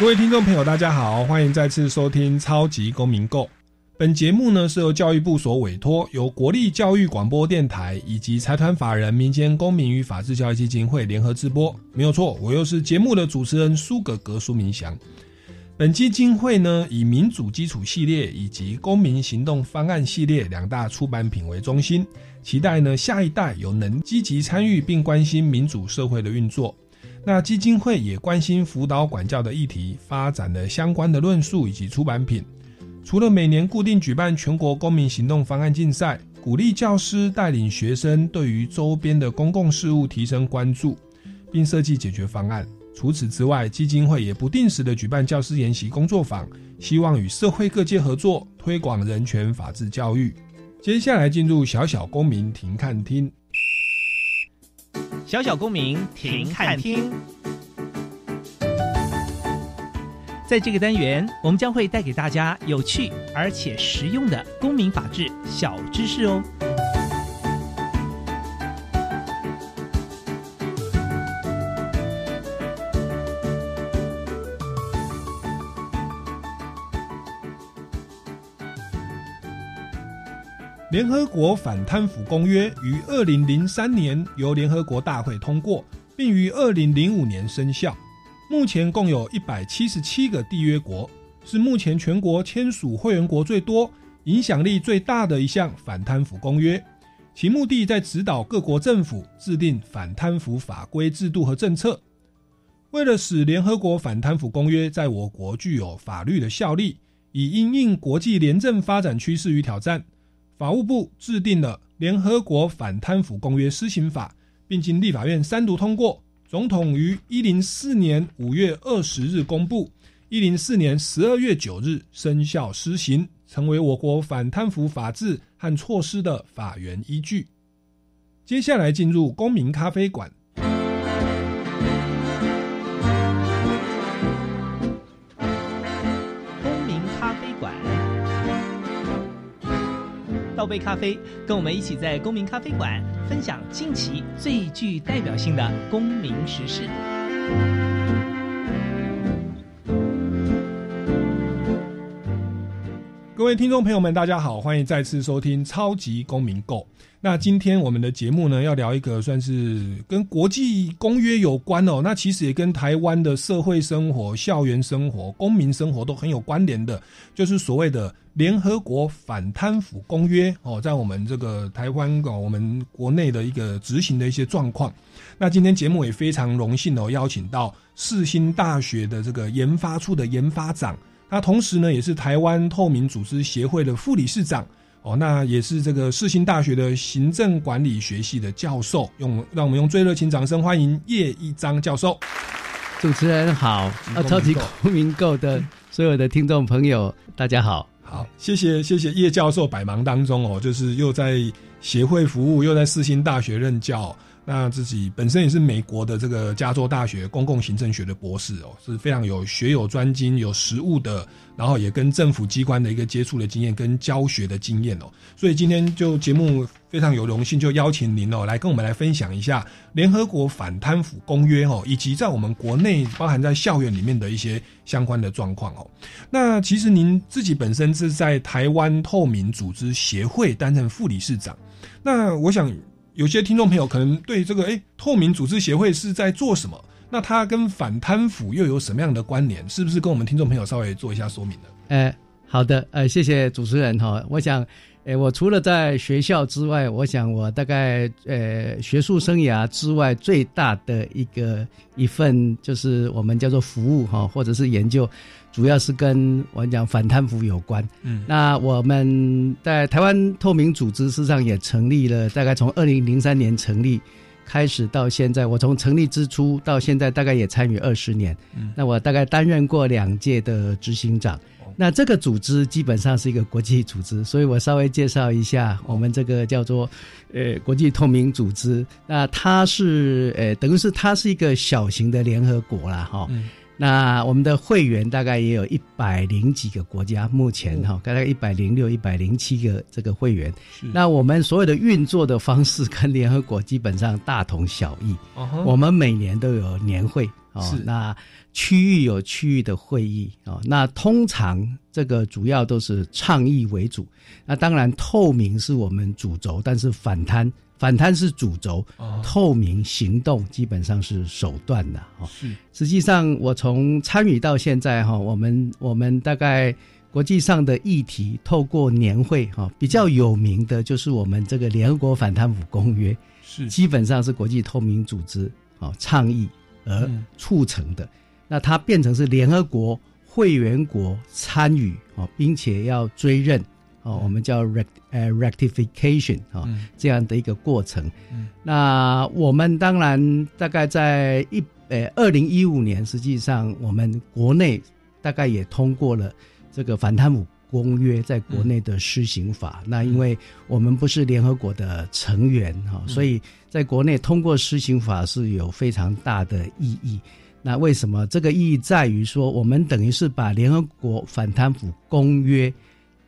各位听众朋友，大家好，欢迎再次收听《超级公民购》。本节目呢是由教育部所委托，由国立教育广播电台以及财团法人民间公民与法治教育基金会联合直播。没有错，我又是节目的主持人苏格格苏明祥。本基金会呢以民主基础系列以及公民行动方案系列两大出版品为中心，期待呢下一代有能积极参与并关心民主社会的运作。那基金会也关心辅导管教的议题，发展了相关的论述以及出版品。除了每年固定举办全国公民行动方案竞赛，鼓励教师带领学生对于周边的公共事务提升关注，并设计解决方案。除此之外，基金会也不定时的举办教师研习工作坊，希望与社会各界合作，推广人权法治教育。接下来进入小小公民庭看厅。小小公民停看听，在这个单元，我们将会带给大家有趣而且实用的公民法治小知识哦。联合国反贪腐公约于二零零三年由联合国大会通过，并于二零零五年生效。目前共有一百七十七个缔约国，是目前全国签署会员国最多、影响力最大的一项反贪腐公约。其目的在指导各国政府制定反贪腐法规、制度和政策。为了使联合国反贪腐公约在我国具有法律的效力，以因应国际廉政发展趋势与挑战。法务部制定了《联合国反贪腐公约施行法》，并经立法院三读通过。总统于一零四年五月二十日公布，一零四年十二月九日生效施行，成为我国反贪腐法制和措施的法源依据。接下来进入公民咖啡馆。倒杯咖啡，跟我们一起在公民咖啡馆分享近期最具代表性的公民时事。各位听众朋友们，大家好，欢迎再次收听《超级公民购》。那今天我们的节目呢，要聊一个算是跟国际公约有关哦，那其实也跟台湾的社会生活、校园生活、公民生活都很有关联的，就是所谓的联合国反贪腐公约哦，在我们这个台湾哦，我们国内的一个执行的一些状况。那今天节目也非常荣幸哦，邀请到世新大学的这个研发处的研发长。那同时呢，也是台湾透明组织协会的副理事长哦，那也是这个世新大学的行政管理学系的教授。用让我们用最热情掌声欢迎叶一章教授。主持人好，啊，超级公民购的所有的听众朋友，大家好，好，谢谢谢谢叶教授百忙当中哦，就是又在协会服务，又在四新大学任教。那自己本身也是美国的这个加州大学公共行政学的博士哦，是非常有学有专精、有实务的，然后也跟政府机关的一个接触的经验跟教学的经验哦。所以今天就节目非常有荣幸，就邀请您哦来跟我们来分享一下联合国反贪腐公约哦，以及在我们国内包含在校园里面的一些相关的状况哦。那其实您自己本身是在台湾透明组织协会担任副理事长，那我想。有些听众朋友可能对这个诶透明组织协会是在做什么？那它跟反贪腐又有什么样的关联？是不是跟我们听众朋友稍微做一下说明呢？呃，好的，呃，谢谢主持人哈。我想，诶，我除了在学校之外，我想我大概呃学术生涯之外最大的一个一份就是我们叫做服务哈，或者是研究。主要是跟我们讲反贪腐有关。嗯，那我们在台湾透明组织事实上也成立了，大概从二零零三年成立开始到现在，我从成立之初到现在大概也参与二十年。嗯，那我大概担任过两届的执行长。那这个组织基本上是一个国际组织，所以我稍微介绍一下，我们这个叫做呃国际透明组织。那它是呃等于是它是一个小型的联合国啦，哈。那我们的会员大概也有一百零几个国家，目前哈大概一百零六、一百零七个这个会员。那我们所有的运作的方式跟联合国基本上大同小异。我们每年都有年会哦，那区域有区域的会议哦。那通常这个主要都是倡议为主。那当然透明是我们主轴，但是反贪。反贪是主轴，透明行动基本上是手段的哈。是，实际上我从参与到现在哈，我们我们大概国际上的议题，透过年会哈，比较有名的就是我们这个联合国反贪腐公约，是基本上是国际透明组织啊倡议而促成的。那它变成是联合国会员国参与啊，并且要追认。哦，我们叫 rect 呃 rectification 啊，这样的一个过程。那我们当然大概在一呃二零一五年，实际上我们国内大概也通过了这个反贪腐公约在国内的施行法。那因为我们不是联合国的成员哈，所以在国内通过施行法是有非常大的意义。那为什么这个意义在于说，我们等于是把联合国反贪腐公约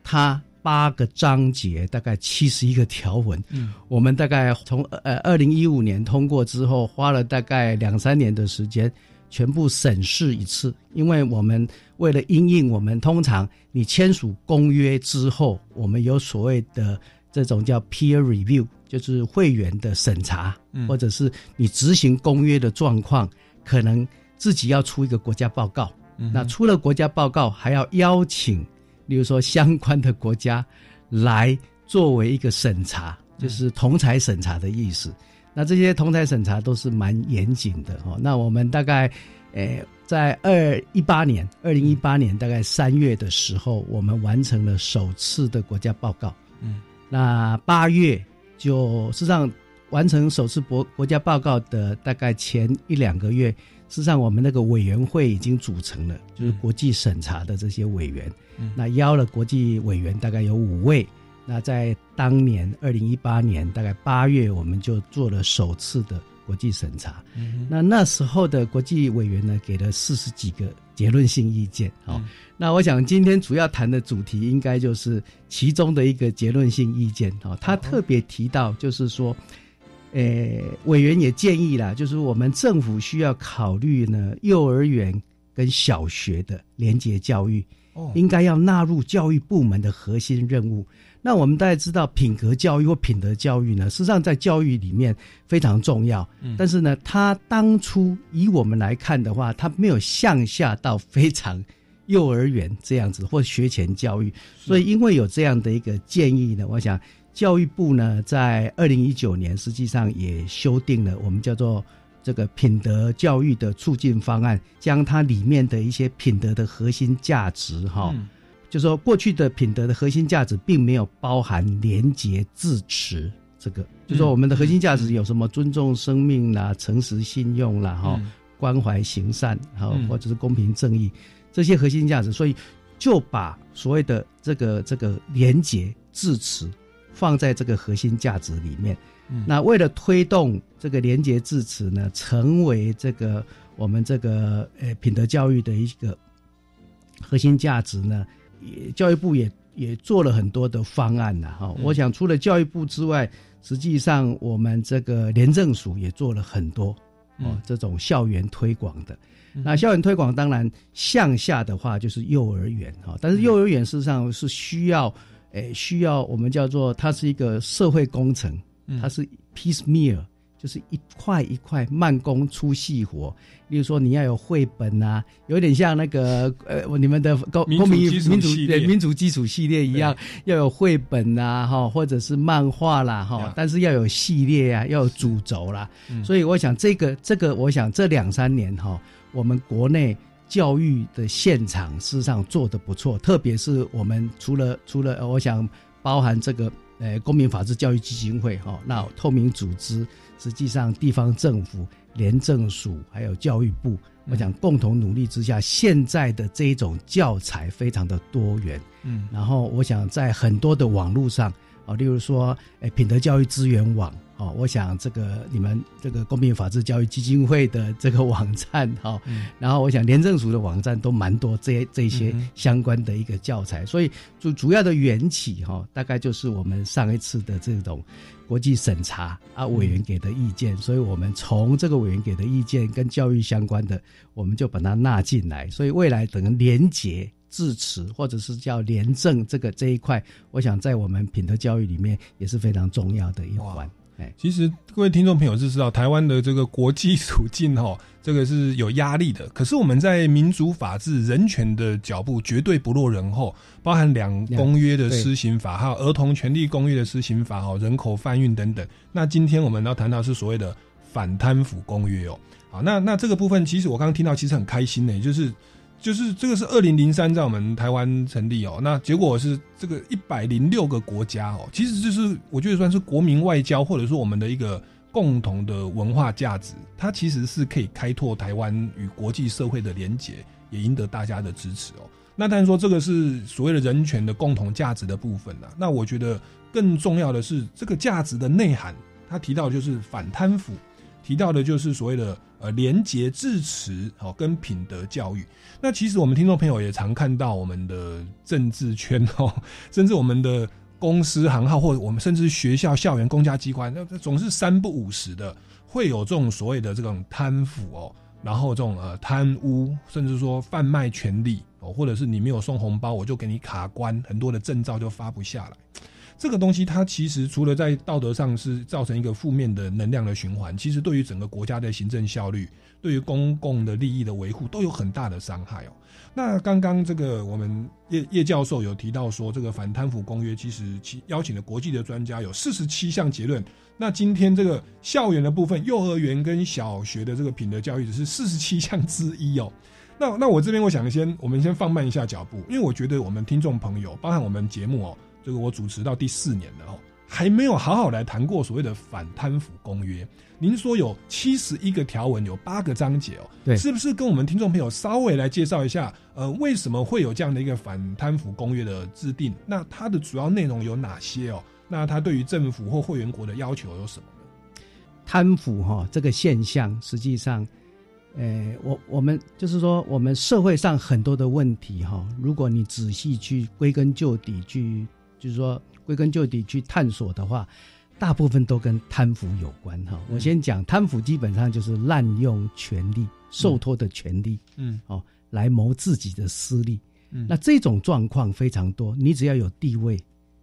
它。八个章节，大概七十一个条文。嗯，我们大概从呃二零一五年通过之后，花了大概两三年的时间，全部审视一次。因为我们为了因应，我们通常你签署公约之后，我们有所谓的这种叫 peer review，就是会员的审查，或者是你执行公约的状况，可能自己要出一个国家报告。那出了国家报告，还要邀请。例如说，相关的国家来作为一个审查，就是同台审查的意思。那这些同台审查都是蛮严谨的哦。那我们大概，诶，在二一八年，二零一八年大概三月的时候，我们完成了首次的国家报告。嗯，那八月就实际上完成首次国国家报告的大概前一两个月。事实上，我们那个委员会已经组成了，就是国际审查的这些委员。那邀了国际委员，大概有五位。那在当年二零一八年大概八月，我们就做了首次的国际审查。那那时候的国际委员呢，给了四十几个结论性意见。哦，那我想今天主要谈的主题，应该就是其中的一个结论性意见。哦，他特别提到，就是说。诶，委员也建议啦，就是我们政府需要考虑呢，幼儿园跟小学的廉洁教育，哦，应该要纳入教育部门的核心任务。那我们大家知道，品格教育或品德教育呢，实际上在教育里面非常重要。嗯，但是呢，他当初以我们来看的话，他没有向下到非常幼儿园这样子或学前教育。所以，因为有这样的一个建议呢，我想。教育部呢，在二零一九年实际上也修订了我们叫做这个品德教育的促进方案，将它里面的一些品德的核心价值，哈，就说过去的品德的核心价值并没有包含廉洁自持这个，就说我们的核心价值有什么尊重生命啦、诚实信用啦、哈、关怀行善，然后或者是公平正义这些核心价值，所以就把所谓的这个这个廉洁自持。放在这个核心价值里面，那为了推动这个廉洁字词呢，成为这个我们这个呃品德教育的一个核心价值呢，也教育部也也做了很多的方案呐。哈，我想除了教育部之外，实际上我们这个廉政署也做了很多哦这种校园推广的。那校园推广当然向下的话就是幼儿园哈，但是幼儿园事实上是需要。诶，需要我们叫做它是一个社会工程，它是 piecemeal，就是一块一块慢工出细活。例如说，你要有绘本啊，有点像那个呃，你们的公公民民主对民主基础系列一样，要有绘本啊，哈，或者是漫画啦，哈，但是要有系列啊，要有主轴啦。所以我想，这个这个，我想这两三年哈，我们国内。教育的现场事实上做得不错，特别是我们除了除了我想包含这个呃公民法治教育基金会哈，那透明组织，实际上地方政府、廉政署还有教育部，我想共同努力之下，现在的这一种教材非常的多元，嗯，然后我想在很多的网络上啊，例如说，诶品德教育资源网。哦，我想这个你们这个公平法治教育基金会的这个网站哈，然后我想廉政署的网站都蛮多这这些相关的一个教材，所以主主要的缘起哈，大概就是我们上一次的这种国际审查啊委员给的意见，所以我们从这个委员给的意见跟教育相关的，我们就把它纳进来，所以未来等廉洁。致词或者是叫廉政这个这一块，我想在我们品德教育里面也是非常重要的一环。其实各位听众朋友是知道，台湾的这个国际处境哈，这个是有压力的。可是我们在民主、法治、人权的脚步绝对不落人后，包含两公约的施行法，还有儿童权利公约的施行法，哈，人口贩运等等。那今天我们要谈到是所谓的反贪腐公约哦。好，那那这个部分，其实我刚刚听到，其实很开心呢，就是。就是这个是二零零三在我们台湾成立哦，那结果是这个一百零六个国家哦，其实就是我觉得算是国民外交，或者说我们的一个共同的文化价值，它其实是可以开拓台湾与国际社会的连结，也赢得大家的支持哦。那当然说这个是所谓的人权的共同价值的部分呐，那我觉得更重要的是这个价值的内涵，他提到就是反贪腐，提到的就是所谓的。呃，廉洁致辞，哦，跟品德教育。那其实我们听众朋友也常看到我们的政治圈哦，甚至我们的公司行号，或者我们甚至学校校园公家机关，那总是三不五十的会有这种所谓的这种贪腐哦，然后这种呃贪污，甚至说贩卖权利哦，或者是你没有送红包，我就给你卡关，很多的证照就发不下来。这个东西它其实除了在道德上是造成一个负面的能量的循环，其实对于整个国家的行政效率，对于公共的利益的维护都有很大的伤害哦。那刚刚这个我们叶叶教授有提到说，这个反贪腐公约其实其邀请的国际的专家有四十七项结论。那今天这个校园的部分，幼儿园跟小学的这个品德教育只是四十七 项之一哦。那那我这边我想先我们先放慢一下脚步，因为我觉得我们听众朋友，包含我们节目哦。这个我主持到第四年了哦，还没有好好来谈过所谓的反贪腐公约。您说有七十一个条文，有八个章节哦，对，是不是跟我们听众朋友稍微来介绍一下？呃，为什么会有这样的一个反贪腐公约的制定？那它的主要内容有哪些哦？那它对于政府或会员国的要求有什么呢？贪腐哈这个现象，实际上，呃，我我们就是说，我们社会上很多的问题哈，如果你仔细去归根究底去。就是说，归根究底去探索的话，大部分都跟贪腐有关哈。我先讲贪腐，基本上就是滥用权力、受托的权利，嗯，哦，来谋自己的私利。嗯，那这种状况非常多。你只要有地位、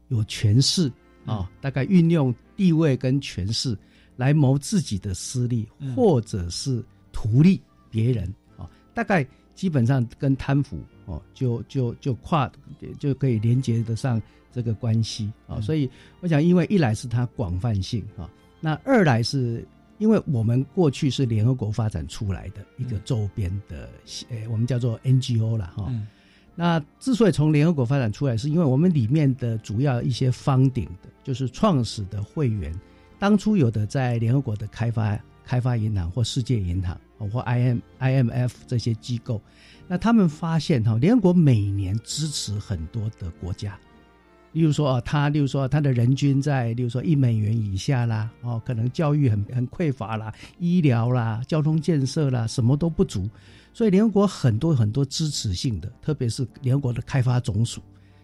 有权势啊，大概运用地位跟权势来谋自己的私利，或者是图利别人啊，大概基本上跟贪腐哦，就就就跨就可以连接得上。这个关系啊，所以我想，因为一来是它广泛性啊，那二来是因为我们过去是联合国发展出来的一个周边的，呃，我们叫做 NGO 了哈。那之所以从联合国发展出来，是因为我们里面的主要一些方顶的，就是创始的会员，当初有的在联合国的开发开发银行或世界银行或 IM IMF 这些机构，那他们发现哈，联合国每年支持很多的国家。例如说啊，他例如说他的人均在例如说一美元以下啦，哦，可能教育很很匮乏啦，医疗啦，交通建设啦，什么都不足，所以联合国很多很多支持性的，特别是联合国的开发总署，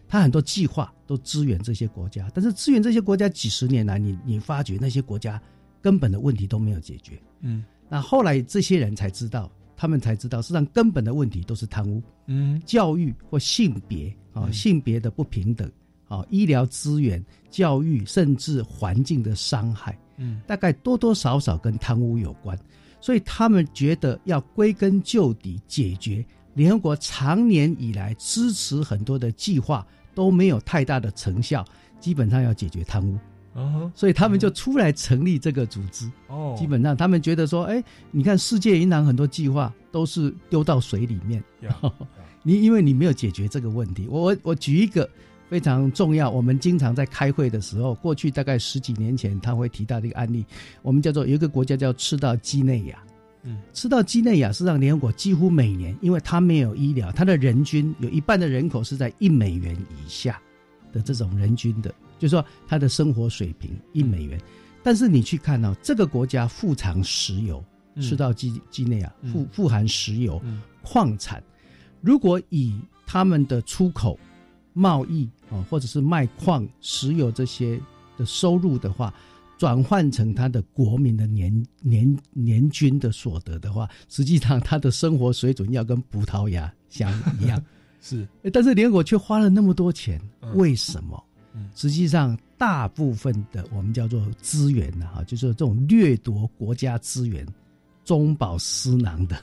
他很多计划都支援这些国家，但是支援这些国家几十年来，你你发觉那些国家根本的问题都没有解决，嗯，那后来这些人才知道，他们才知道，实际上根本的问题都是贪污，嗯，教育或性别啊，性别的不平等。啊，医疗资源、教育，甚至环境的伤害，嗯，大概多多少少跟贪污有关，所以他们觉得要归根究底解决。联合国长年以来支持很多的计划都没有太大的成效，基本上要解决贪污，哦，所以他们就出来成立这个组织。哦，基本上他们觉得说，哎，你看世界银行很多计划都是丢到水里面，你因为你没有解决这个问题。我我我举一个。非常重要。我们经常在开会的时候，过去大概十几年前，他会提到这个案例，我们叫做有一个国家叫赤道几内亚。嗯，赤道几内亚是让联合国几乎每年，因为它没有医疗，它的人均有一半的人口是在一美元以下的这种人均的，就是说他的生活水平一美元。但是你去看到、这个国家富藏石油，嗯赤道几几内亚嗯富富含石油、嗯矿产，如果以他们的出口、贸易啊，或者是卖矿、石油这些的收入的话，转换成他的国民的年年年均的所得的话，实际上他的生活水准要跟葡萄牙相一样。是但是联合国却花了那么多钱，嗯为什么？嗯实际上，大部分的我们叫做资源呢，哈，就是这种掠夺国家资源、中饱私囊的，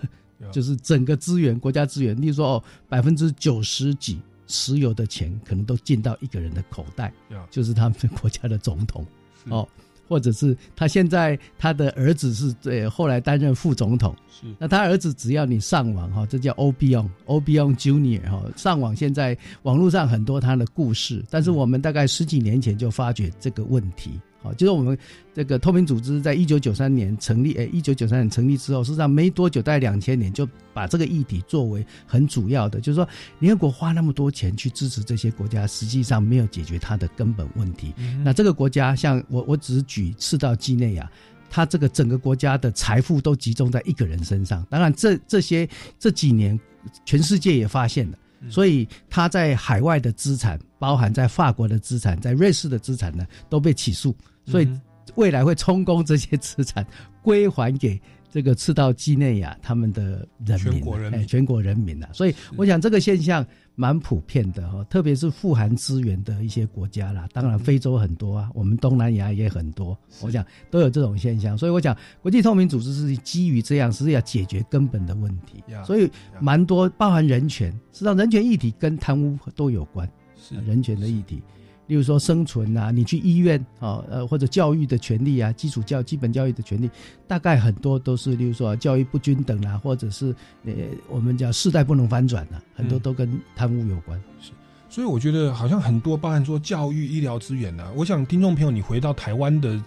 就是整个资源、国家资源，例如说哦，百分之九十几石油的钱可能都进到一个人的口袋，就是他们国家的总统。哦，或者是他现在他的儿子是呃后来担任副总统，是。那他儿子只要你上网哈，这叫 Obion Obion Junior 哈，上网现在网络上很多他的故事，但是我们大概十几年前就发觉这个问题，好，就是我们这个透明组织在一九九三年成立，哎，一九九三年成立之后，事实上没多久，大概两千年就把这个议题作为很主要的，就是说联合国花那么多钱去支持这些国家，实际上没有解决它的根本问题。嗯那这个国家，像我我只举赤道几内亚，它这个整个国家的财富都集中在一个人身上。当然这，这些这几年，全世界也发现了，嗯所以他在海外的资产，包含在法国的资产，在瑞士的资产呢，都被起诉，所以嗯未来会充公这些资产，归还给。这个赤道几内亚他们的人民啊，全国人民。哎全国人民啊，所以我想这个现象蛮普遍的哈、特别是富含资源的一些国家啦，当然非洲很多啊，我们东南亚也很多，我想都有这种现象，所以我想国际透明组织是基于这样是要解决根本的问题，所以蛮多包含人权，实际上人权议题跟贪污都有关，是人权的议题。例如说生存啊，你去医院啊，呃或者教育的权利啊，基础教基本教育的权利，大概很多都是，例如说教育不均等啊，或者是呃我们叫世代不能翻转啊，很多嗯都跟贪污有关。是所以我觉得好像很多，包含说教育、医疗资源呢、我想听众朋友，你回到台湾的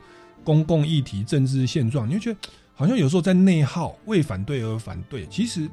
公共议题、政治现状，你会觉得好像有时候在内耗，为反对而反对，其实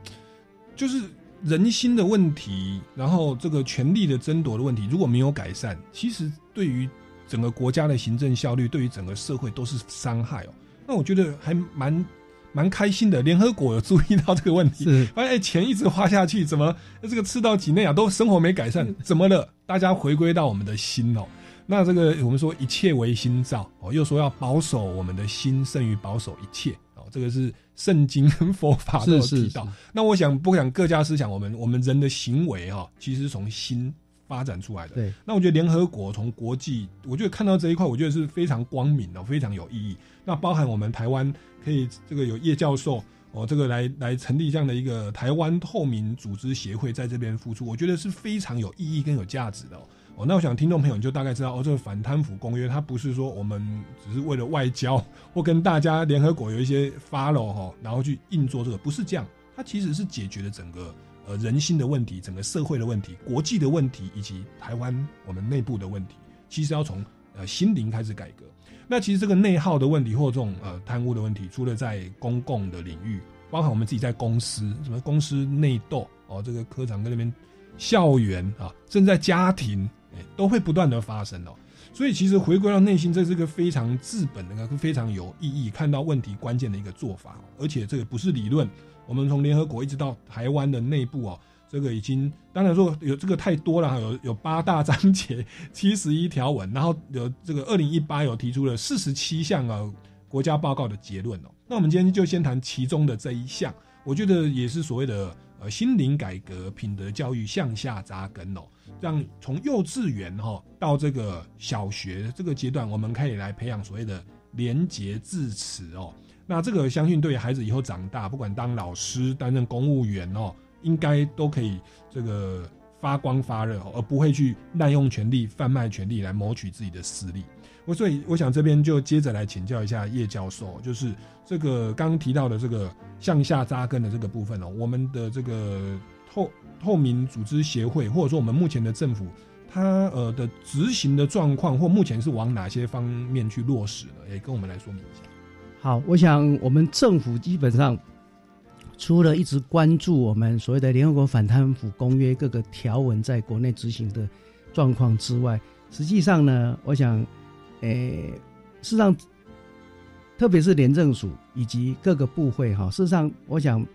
就是人心的问题，然后这个权力的争夺的问题，如果没有改善，其实对于整个国家的行政效率，对于整个社会都是伤害哦。那我觉得还蛮蛮开心的，联合国有注意到这个问题，发现哎钱一直花下去，怎么这个赤道几内亚都生活没改善？怎么了？大家回归到我们的心哦。那这个我们说一切为心造哦，又说要保守我们的心胜于保守一切哦，这个是圣经 跟佛法都有是是提到。那我想，不讲各家思想，我们我们人的行为哈、其实是从心发展出来的。对，那我觉得联合国从国际，我觉得看到这一块，我觉得是非常光明的，非常有意义。那包含我们台湾可以这个有叶教授哦，这个来来成立这样的一个台湾透明组织协会，在这边付出，我觉得是非常有意义跟有价值的哦。哦，那我想听众朋友就大概知道哦，这个反贪腐公约它不是说我们只是为了外交或跟大家联合国有一些 follow 哈，然后去硬做这个，不是这样，它其实是解决了整个呃人心的问题、整个社会的问题、国际的问题以及台湾我们内部的问题，其实要从呃心灵开始改革。那其实这个内耗的问题或这种呃贪污的问题，除了在公共的领域，包含我们自己在公司，什么公司内斗哦，这个科长跟那边校园啊，甚至在家庭，都会不断的发生哦。所以其实回归到内心，这是个非常治本的、非常有意义、看到问题关键的一个做法、而且这个不是理论，我们从联合国一直到台湾的内部哦，这个已经当然说有这个太多了，有有八大章节、七十一条文，然后有这个二零一八有提出了四十七项啊国家报告的结论哦。那我们今天就先谈其中的这一项，我觉得也是所谓的心灵改革、品德教育向下扎根哦。让从幼稚园哈、到这个小学这个阶段，我们可以来培养所谓的廉洁自持哦。那这个相信对于孩子以后长大，不管当老师、担任公务员哦，应该都可以这个发光发热哦，而不会去滥用权力、贩卖权力来谋取自己的私利。我所以我想这边就接着来请教一下叶教授，就是这个刚刚提到的这个向下扎根的这个部分哦，我们的这个透透明组织协会，或者说我们目前的政府，它呃的执行的状况，或目前是往哪些方面去落实呢？也跟我们来说明一下。好，我想我们政府基本上除了一直关注我们所谓的联合国反贪腐公约各个条文在国内执行的状况之外，实际上呢，我想，诶，事实上，特别是廉政署以及各个部会哈，事实上，我想，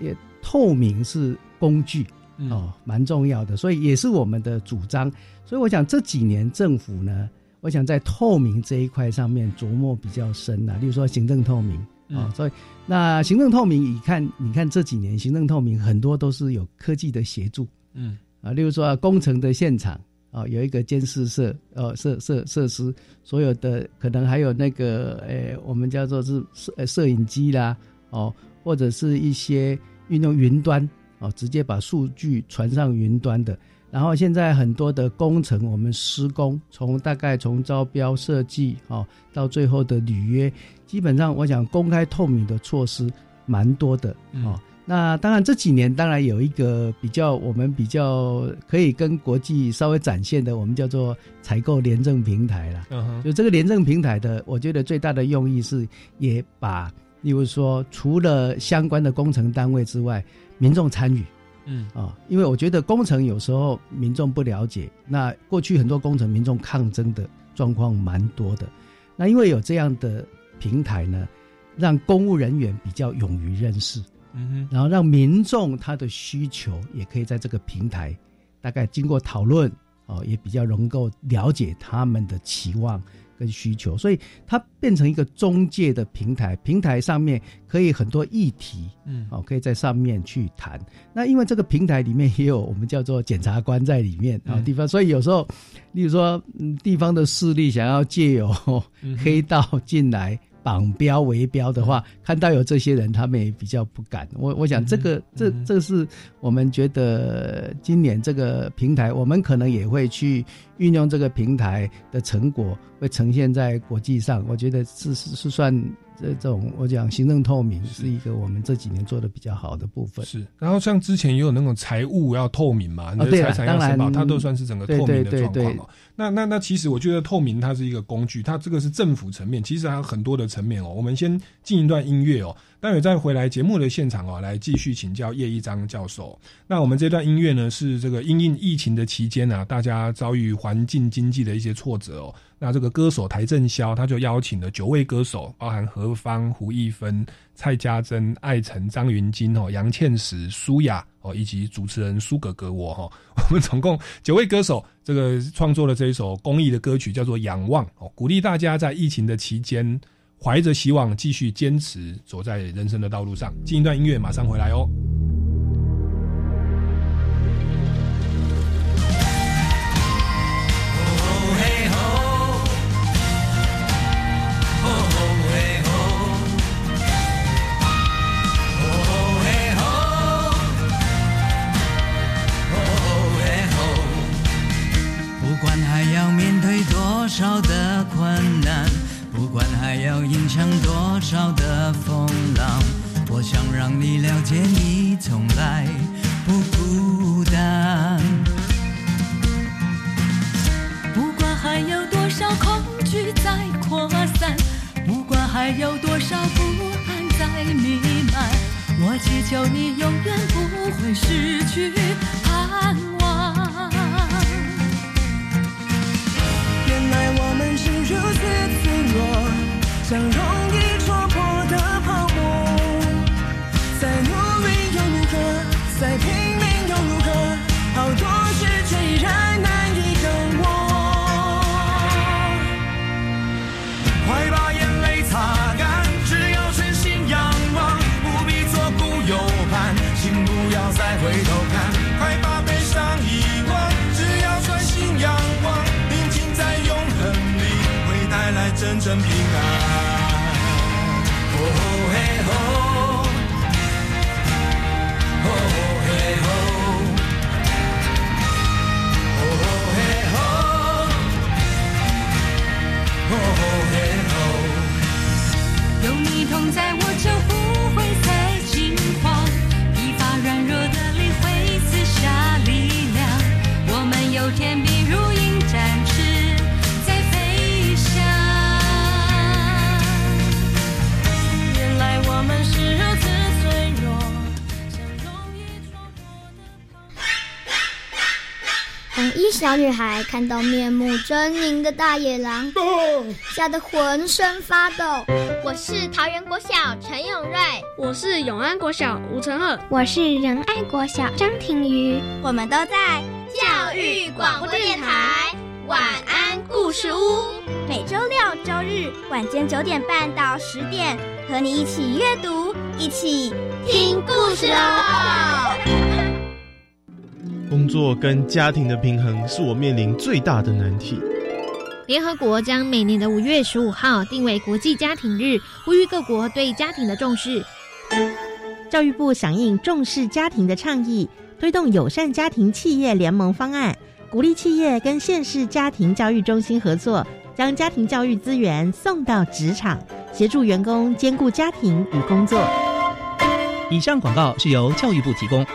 也透明是工具哦，蛮重要的，所以也是我们的主张。所以我想这几年政府呢。我想在透明这一块上面琢磨比较深啊，例如说行政透明啊，所以那行政透明，你看，你看这几年行政透明很多都是有科技的协助，嗯啊，例如说工程的现场啊，有一个监视设呃设设设施，所有的可能还有那个诶，我们叫做是摄摄影机啦，哦，或者是一些运用云端哦，直接把数据传上云端的。然后现在很多的工程，我们施工从大概从招标设计哦，到最后的履约，基本上我想公开透明的措施蛮多的哦。那当然这几年当然有一个比较我们比较可以跟国际稍微展现的，我们叫做采购廉政平台了。嗯就这个廉政平台的，我觉得最大的用意是也把，例如说除了相关的工程单位之外，民众参与。嗯啊，因为我觉得工程有时候民众不了解，那过去很多工程民众抗争的状况蛮多的，那因为有这样的平台呢，让公务人员比较勇于认识，嗯哼，然后让民众他的需求也可以在这个平台，大概经过讨论哦，也比较能够了解他们的期望。跟需求，所以它变成一个中介的平台，平台上面可以很多议题，嗯，哦，可以在上面去谈。那因为这个平台里面也有我们叫做检察官在里面啊地方，所以有时候，例如说，嗯，地方的势力想要借由黑道进来。绑标围标的话，看到有这些人，他们也比较不敢。我我想这个这这是我们觉得今年这个平台，我们可能也会去运用这个平台的成果，会呈现在国际上。我觉得是是是算。这种我讲行政透明是一个我们这几年做的比较好的部分。是，然后像之前也有那种财务要透明嘛，你的财产要申报，它都算是整个透明的状况嘛。那那那其实我觉得透明它是一个工具，它这个是政府层面，其实还有很多的层面哦。我们先进一段音乐哦。待会再回来节目的现场哦，来继续请教叶一章教授。那我们这段音乐呢，是这个因应疫情的期间啊，大家遭遇环境经济的一些挫折哦。那这个歌手邰正宵，他就邀请了九位歌手，包含何方、胡一芬、蔡家珍、艾辰、张云金哦、杨倩石、苏雅哦，以及主持人苏格格我哈，我们总共九位歌手，这个创作了这一首公益的歌曲，叫做《仰望》哦，鼓励大家在疫情的期间。怀着希望，继续坚持走在人生的道路上。进一段音乐，马上回来哦。少的困难。不管还要迎向多少的风浪，我想让你了解，你从来不孤单。不管还有多少恐惧在扩散，不管还有多少不安在弥漫，我祈求你永远不会失去盼望。说，想容易。来真正平安。有你同在，小女孩看到面目狰狞的大野狼，吓得浑身发抖。我是桃园国小陈永瑞，我是永安国小吴成赫，我是仁爱国小张庭瑜。我们都在教育广播电台晚安故事屋，每周六、周日晚间九点半到十点，和你一起阅读，一起听故事哦。工作跟家庭的平衡是我面临最大的难题。联合国将每年的五月十五号定为国际家庭日，呼吁各国对家庭的重视。教育部响应重视家庭的倡议，推动友善家庭企业联盟方案，鼓励企业跟县市家庭教育中心合作，将家庭教育资源送到职场，协助员工兼顾家庭与工作。以上广告是由教育部提供。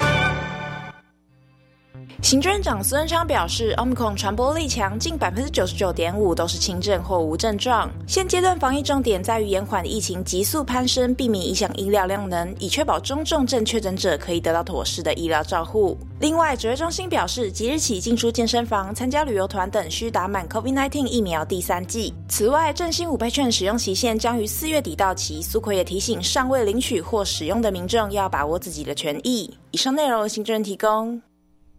行政长苏贞昌表示，Omicron 传播力强，近百分之九十九点五都是轻症或无症状。现阶段防疫重点在于延缓疫情急速攀升，避免影响医疗量能，以确保中重症确诊者可以得到妥适的医疗照护。另外，指挥中心表示，即日起进出健身房、参加旅游团等需打满 COVID-19 疫苗第三剂。此外，振兴五倍券使用期限将于四月底到期。苏奎也提醒尚未领取或使用的民众要把握自己的权益。以上内容，行政提供。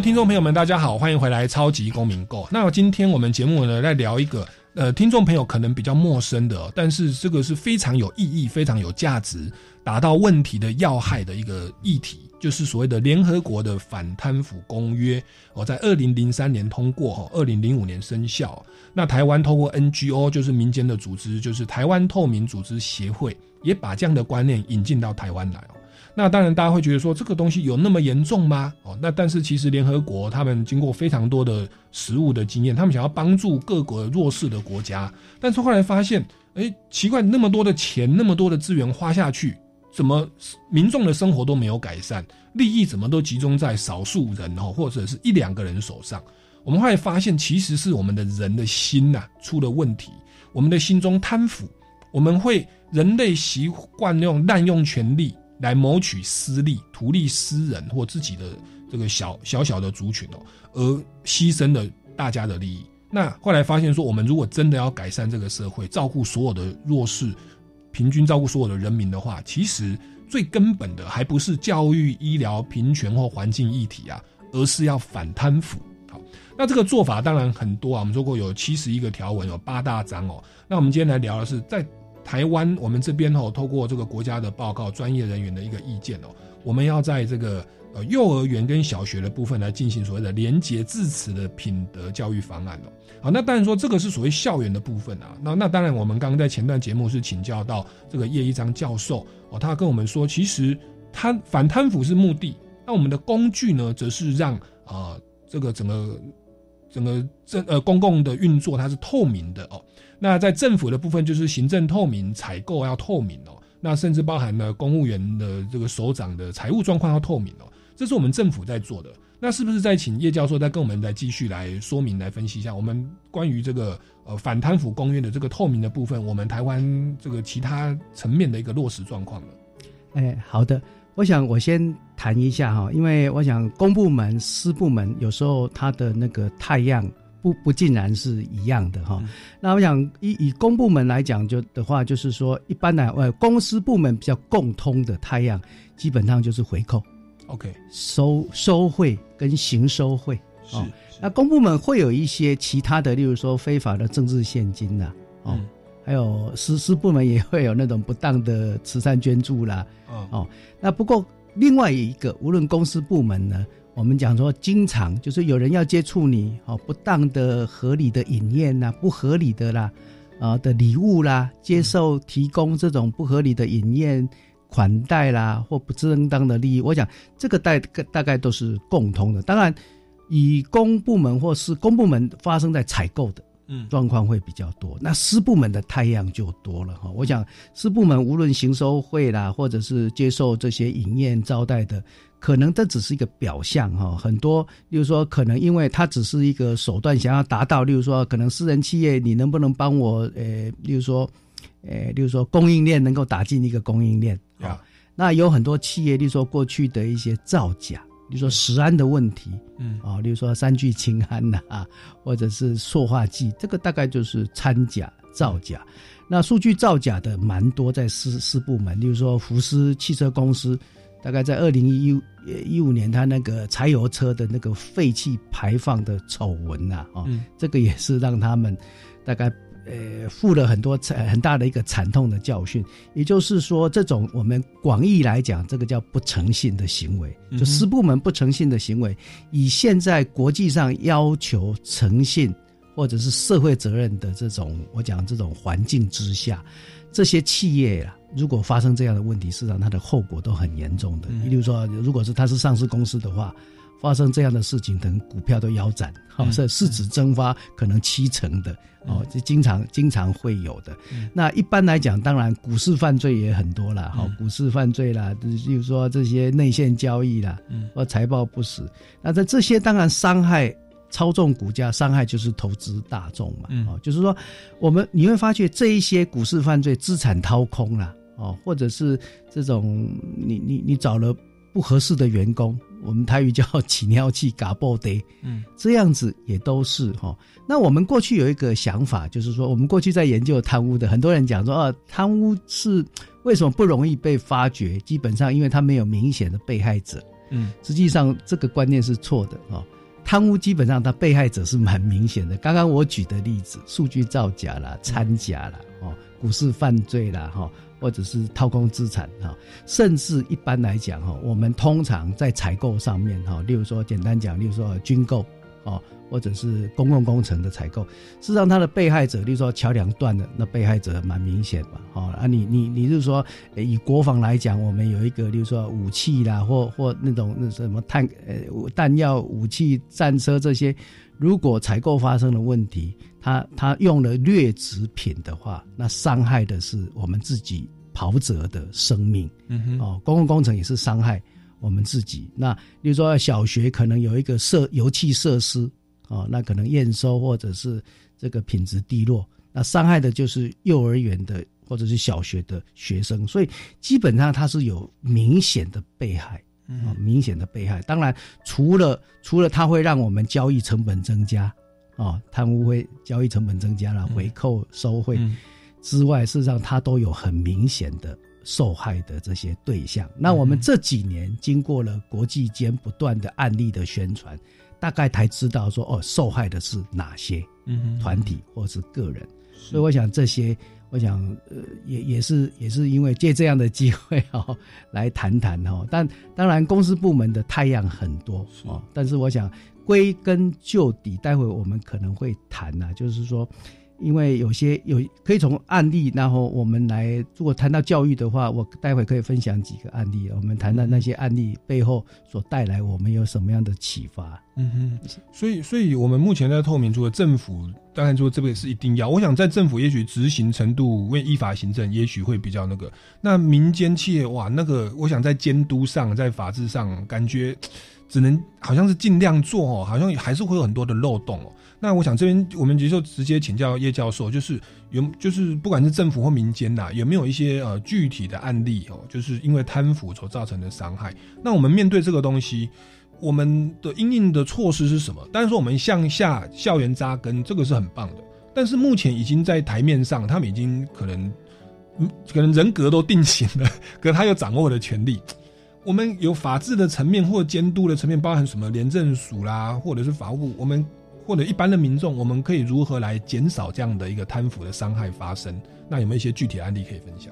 听众朋友们，大家好，欢迎回来《超级公民购》。那今天我们节目呢，来聊一个呃，听众朋友可能比较陌生的，但是这个是非常有意义、非常有价值、达到问题的要害的一个议题，就是所谓的联合国的反贪腐公约。哦，在二零零三年通过，哈，二零零五年生效。那台湾透过 NGO，就是民间的组织，就是台湾透明组织协会，也把这样的观念引进到台湾来哦。那当然，大家会觉得说这个东西有那么严重吗？哦，那但是其实联合国他们经过非常多的实物的经验，他们想要帮助各国弱势的国家，但是后来发现，哎，奇怪，那么多的钱，那么多的资源花下去，怎么民众的生活都没有改善，利益怎么都集中在少数人哦，或者是一两个人手上？我们后来发现，其实是我们的人的心呐出了问题，我们的心中贪腐，我们会人类习惯用滥用权力。来谋取私利、图利私人或自己的这个小小小的族群哦，而牺牲了大家的利益。那后来发现说，我们如果真的要改善这个社会，照顾所有的弱势，平均照顾所有的人民的话，其实最根本的还不是教育、医疗、平权或环境议题啊，而是要反贪腐。好，那这个做法当然很多啊，我们说过有七十一个条文，有八大章哦。那我们今天来聊的是在。台湾，我们这边哦，透过这个国家的报告、专业人员的一个意见哦，我们要在这个呃幼儿园跟小学的部分来进行所谓的廉洁自持的品德教育方案哦。好，那当然说这个是所谓校园的部分啊。那那当然，我们刚刚在前段节目是请教到这个叶一章教授哦，他跟我们说，其实贪反贪腐是目的，那我们的工具呢，则是让啊这个整个整个政呃公共的运作它是透明的哦。那在政府的部分，就是行政透明、采购要透明哦。那甚至包含了公务员的这个首长的财务状况要透明哦。这是我们政府在做的。那是不是再请叶教授再跟我们再继续来说明、来分析一下我们关于这个呃反贪腐公约的这个透明的部分，我们台湾这个其他层面的一个落实状况呢？哎，好的，我想我先谈一下哈，因为我想公部门、私部门有时候它的那个太阳。不不尽然是一样的哈，那我想以以公部门来讲就的话，就是说一般来呃公司部门比较共通的太阳，基本上就是回扣，OK，收收贿跟行收贿哦。那公部门会有一些其他的，例如说非法的政治现金呐，哦，还有实施部门也会有那种不当的慈善捐助啦，哦，那不过另外一个，无论公司部门呢。我们讲说，经常就是有人要接触你，哦，不当的、合理的饮宴呐，不合理的啦，啊的礼物啦，接受提供这种不合理的饮宴款待啦，或不正当的利益，我想这个大大概都是共通的。当然，以公部门或是公部门发生在采购的。嗯，状况会比较多。那私部门的太阳就多了哈。我想私部门无论行收会啦，或者是接受这些饮宴招待的，可能这只是一个表象哈。很多，例如说，可能因为它只是一个手段，想要达到，例如说，可能私人企业你能不能帮我，呃，例如说，呃，例如说供应链能够打进一个供应链啊。那有很多企业，例如说过去的一些造假。例如说食安的问题，嗯啊，例如说三聚氰胺呐，或者是塑化剂，这个大概就是掺假造假。那数据造假的蛮多，在私私部门，例如说福斯汽车公司，大概在二零一一五年，他那个柴油车的那个废气排放的丑闻呐，啊，这个也是让他们大概。呃，付了很多惨很大的一个惨痛的教训，也就是说，这种我们广义来讲，这个叫不诚信的行为，就私部门不诚信的行为，以现在国际上要求诚信或者是社会责任的这种，我讲这种环境之下，这些企业啊，如果发生这样的问题，事实际上它的后果都很严重的。比如说，如果是它是上市公司的话。发生这样的事情，等股票都腰斩，好，是市值蒸发可能七成的，哦，这经常经常会有的。那一般来讲，当然股市犯罪也很多了，好，股市犯罪啦，比如说这些内线交易啦，或财报不实，那在这些当然伤害操纵股价，伤害就是投资大众嘛，哦，就是说我们你会发觉这一些股市犯罪，资产掏空了，哦，或者是这种你你你找了不合适的员工。我们台语叫起尿气嘎爆得，嗯，这样子也都是哈。那我们过去有一个想法，就是说，我们过去在研究贪污的，很多人讲说，啊，贪污是为什么不容易被发觉？基本上，因为他没有明显的被害者。嗯，实际上这个观念是错的啊。贪污基本上，它被害者是蛮明显的。刚刚我举的例子，数据造假啦、掺假啦、哦，股市犯罪啦，哈。或者是掏空资产哈，甚至一般来讲哈，我们通常在采购上面哈，例如说简单讲，例如说军购哦，或者是公共工程的采购，事实上它的被害者，例如说桥梁断了，那被害者蛮明显嘛，哦啊，你你你是说以国防来讲，我们有一个，例如说武器啦，或或那种那什么弹呃弹药、武器、战车这些，如果采购发生了问题。他他用了劣质品的话，那伤害的是我们自己跑者的生命。嗯哼，哦，公共工程也是伤害我们自己。那比如说小学可能有一个设油气设施，哦，那可能验收或者是这个品质低落，那伤害的就是幼儿园的或者是小学的学生。所以基本上它是有明显的被害，嗯，明显的被害。当然，除了除了它会让我们交易成本增加。哦，贪污会交易成本增加了，回扣收贿之外，事实上它都有很明显的受害的这些对象。那我们这几年经过了国际间不断的案例的宣传，大概才知道说哦，受害的是哪些团体或是个人。所以我想这些，我想呃也也是也是因为借这样的机会 哦来谈谈哦。但当然公司部门的太阳很多哦，但是我想。归根究底，待会我们可能会谈呐，就是说，因为有些有可以从案例，然后我们来，如果谈到教育的话，我待会可以分享几个案例，我们谈谈那些案例背后所带来我们有什么样的启发。嗯哼，所以，所以我们目前在透明，除了政府，当然说这个是一定要。我想在政府也许执行程度为依法行政，也许会比较那个。那民间企业哇，那个我想在监督上，在法制上，感觉。只能好像是尽量做哦，好像还是会有很多的漏洞哦。那我想这边我们就直接请教叶教授，就是有就是不管是政府或民间呐，有没有一些呃具体的案例哦，就是因为贪腐所造成的伤害。那我们面对这个东西，我们的应应的措施是什么？当然说我们向下校园扎根，这个是很棒的。但是目前已经在台面上，他们已经可能可能人格都定型了，可他又掌握了权力。我们有法治的层面或监督的层面，包含什么廉政署啦，或者是法务部，我们或者一般的民众，我们可以如何来减少这样的一个贪腐的伤害发生？那有没有一些具体案例可以分享？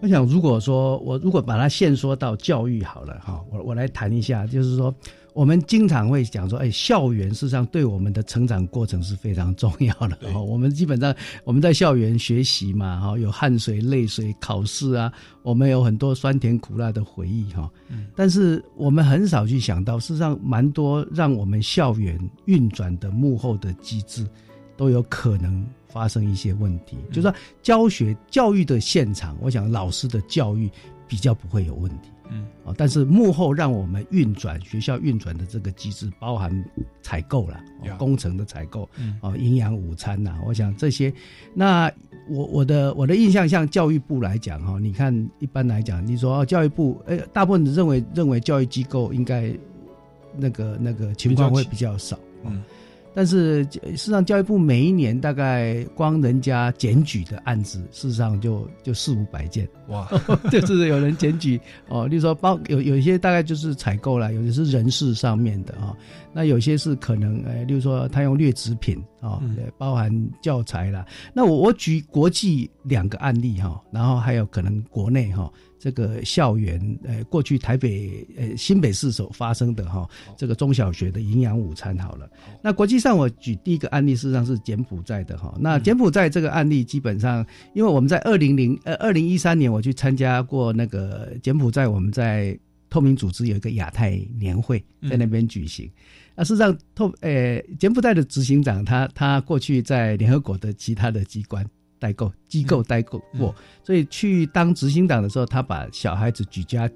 我想，如果说我如果把它限缩到教育好了哈，我我来谈一下，就是说，我们经常会讲说，哎，校园事实上对我们的成长过程是非常重要的。哈，我们基本上我们在校园学习嘛，哈，有汗水、泪水、考试啊，我们有很多酸甜苦辣的回忆哈。嗯。但是我们很少去想到，事实上蛮多让我们校园运转的幕后的机制，都有可能。发生一些问题，就是说教学教育的现场，我想老师的教育比较不会有问题，嗯，啊，但是幕后让我们运转学校运转的这个机制，包含采购了工程的采购，啊，营养午餐呐，我想这些，那我我的我的印象，像教育部来讲哈，你看一般来讲，你说教育部，哎，大部分认为认为教育机构应该那个那个情况会比较少，嗯。但是，事实上，教育部每一年大概光人家检举的案子，事实上就就四五百件。哇，就是有人检举哦，例如说包有有一些大概就是采购了，有的是人事上面的啊，那有些是可能呃，例如说他用劣质品啊，包含教材啦。那我我举国际两个案例哈，然后还有可能国内哈。这个校园，呃，过去台北，呃，新北市所发生的哈，这个中小学的营养午餐好了。那国际上，我举第一个案例，事实上是柬埔寨的哈。那柬埔寨这个案例，基本上，因为我们在二零零呃二零一三年，我去参加过那个柬埔寨，我们在透明组织有一个亚太年会，在那边举行。那事实上，透呃柬埔寨的执行长，他他过去在联合国的其他的机关。代购机构代购过，所以去当执行长的时候，他把小孩子举家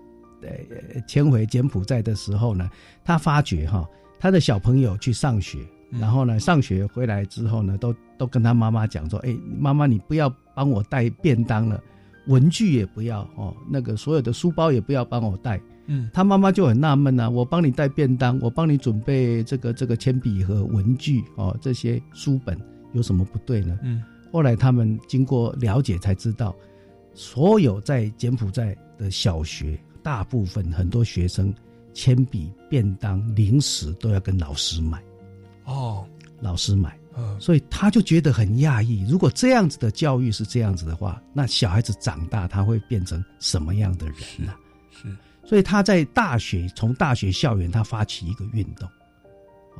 呃迁回柬埔寨的时候呢，他发觉哈，他的小朋友去上学，然后呢上学回来之后呢，都都跟他妈妈讲说，哎，妈妈你不要帮我带便当了，文具也不要哦，那个所有的书包也不要帮我带。嗯，他妈妈就很纳闷啊，我帮你带便当，我帮你准备这个这个铅笔和文具哦，这些书本有什么不对呢？嗯。后来他们经过了解才知道，所有在柬埔寨的小学，大部分很多学生铅笔、便当、零食都要跟老师买。哦，老师买，嗯，所以他就觉得很讶异。如果这样子的教育是这样子的话，那小孩子长大他会变成什么样的人呢？是，所以他在大学，从大学校园他发起一个运动。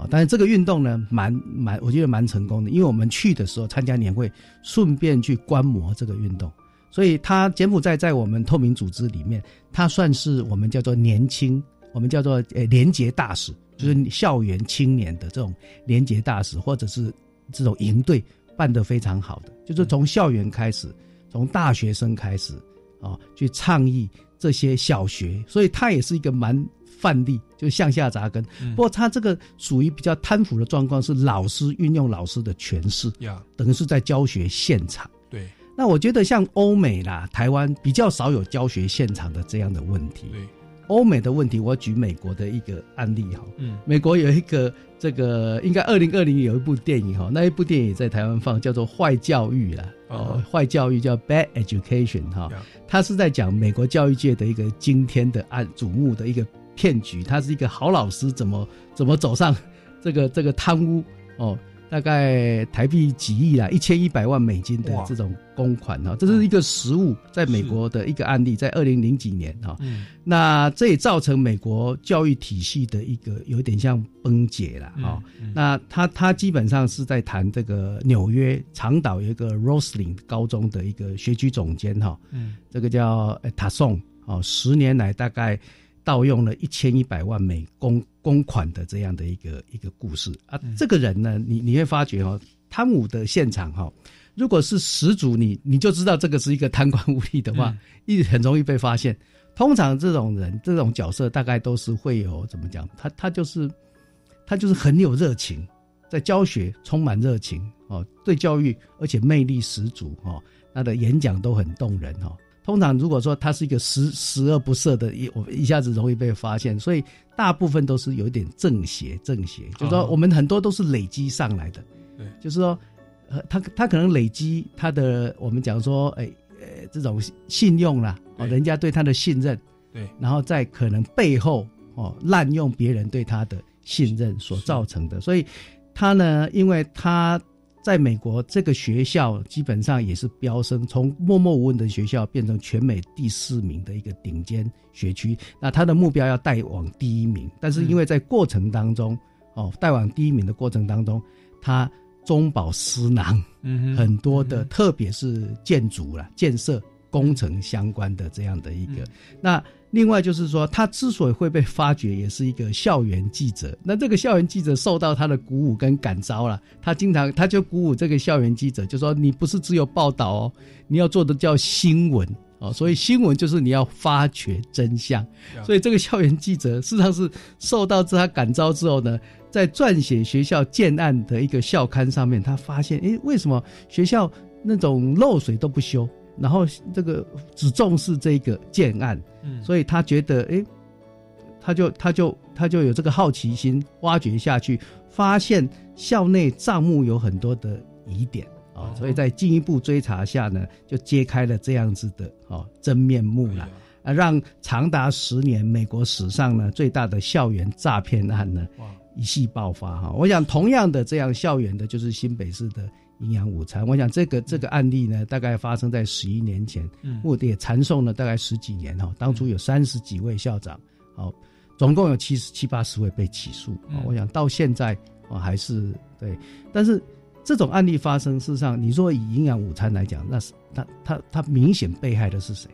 啊，但是这个运动呢，蛮蛮，我觉得蛮成功的，因为我们去的时候参加年会，顺便去观摩这个运动，所以他柬埔寨在我们透明组织里面，他算是我们叫做年轻，我们叫做呃廉洁大使，就是校园青年的这种廉洁大使，或者是这种营队办得非常好的，就是从校园开始，从大学生开始啊，去倡议这些小学，所以他也是一个蛮。范例就向下扎根，不过他这个属于比较贪腐的状况，是老师运用老师的权势，等于是在教学现场。对，那我觉得像欧美啦、台湾比较少有教学现场的这样的问题。对，欧美的问题，我举美国的一个案例哈。嗯，美国有一个这个应该二零二零有一部电影哈，那一部电影在台湾放，叫做《坏教育》啦。哦，坏教育叫 Bad Education 哈，他是在讲美国教育界的一个惊天的案瞩目的一个。骗局，他是一个好老师，怎么怎么走上 这个这个贪污哦？大概台币几亿啦，一千一百万美金的这种公款哈，这是一个实物，在美国的一个案例，在二零零几年哈，那这也造成美国教育体系的一个有点像崩解了哈。那他他基本上是在谈这个纽约长岛有一个 Roslyn 高中的一个学区总监哈，这个叫塔颂哦，十年来大概。盗用了一千一百万美公公款的这样的一个一个故事啊，这个人呢，你你会发觉哦，贪污的现场哈，如果是始祖，你你就知道这个是一个贪官污吏的话，一很容易被发现。通常这种人这种角色大概都是会有怎么讲？他他就是他就是很有热情，在教学充满热情哦，对教育而且魅力十足哦，他的演讲都很动人哦。通常如果说他是一个十十恶不赦的，一我一下子容易被发现，所以大部分都是有一点正邪，正邪，就是说我们很多都是累积上来的，对，就是说，呃，他他可能累积他的，我们讲说，哎，呃，这种信用啦，哦，人家对他的信任，对，然后在可能背后哦滥用别人对他的信任所造成的，所以他呢，因为他在美国，这个学校基本上也是飙升，从默默无闻的学校变成全美第四名的一个顶尖学区。那他的目标要带往第一名，但是因为在过程当中，哦，带往第一名的过程当中，他中饱私囊，嗯很多的，特别是建筑啦、建设工程相关的这样的一个。那另外就是说，他之所以会被发掘，也是一个校园记者。那这个校园记者受到他的鼓舞跟感召了，他经常他就鼓舞这个校园记者，就说你不是只有报道哦，你要做的叫新闻哦。所以新闻就是你要发掘真相。所以这个校园记者事实上是受到他感召之后呢，在撰写学校建案的一个校刊上面，他发现，诶，为什么学校那种漏水都不修？然后这个只重视这个建案，嗯所以他觉得，哎，他就他就他就有这个好奇心，挖掘下去，发现校内账目有很多的疑点啊、所以在进一步追查下呢，就揭开了这样子的哦真面目了，啊，让长达十年美国史上呢最大的校园诈骗案呢一系爆发哈。我想同样的这样校园的，就是新北市的。营养午餐，我想这个这个案例呢，大概发生在十一年前，嗯目的也传送了大概十几年哈。当初有三十几位校长，哦，总共有七十七八十位被起诉。嗯我想到现在啊还是对，但是这种案例发生，事实上你说以营养午餐来讲，那是他他他明显被害的是谁？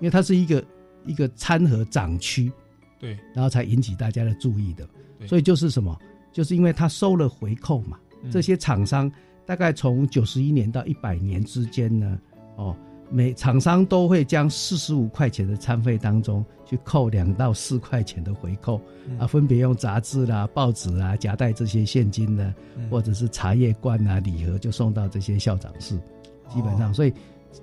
因为他是一个一个餐盒长区，对，然后才引起大家的注意的。对所以就是什么？就是因为他收了回扣嘛，嗯这些厂商。大概从九十一年到一百年之间呢，哦，每厂商都会将四十五块钱的餐费当中去扣两到四块钱的回扣，嗯啊，分别用杂志啦、报纸啦夹带这些现金呢，嗯或者是茶叶罐啊、礼盒，就送到这些校长室，基本上，哦所以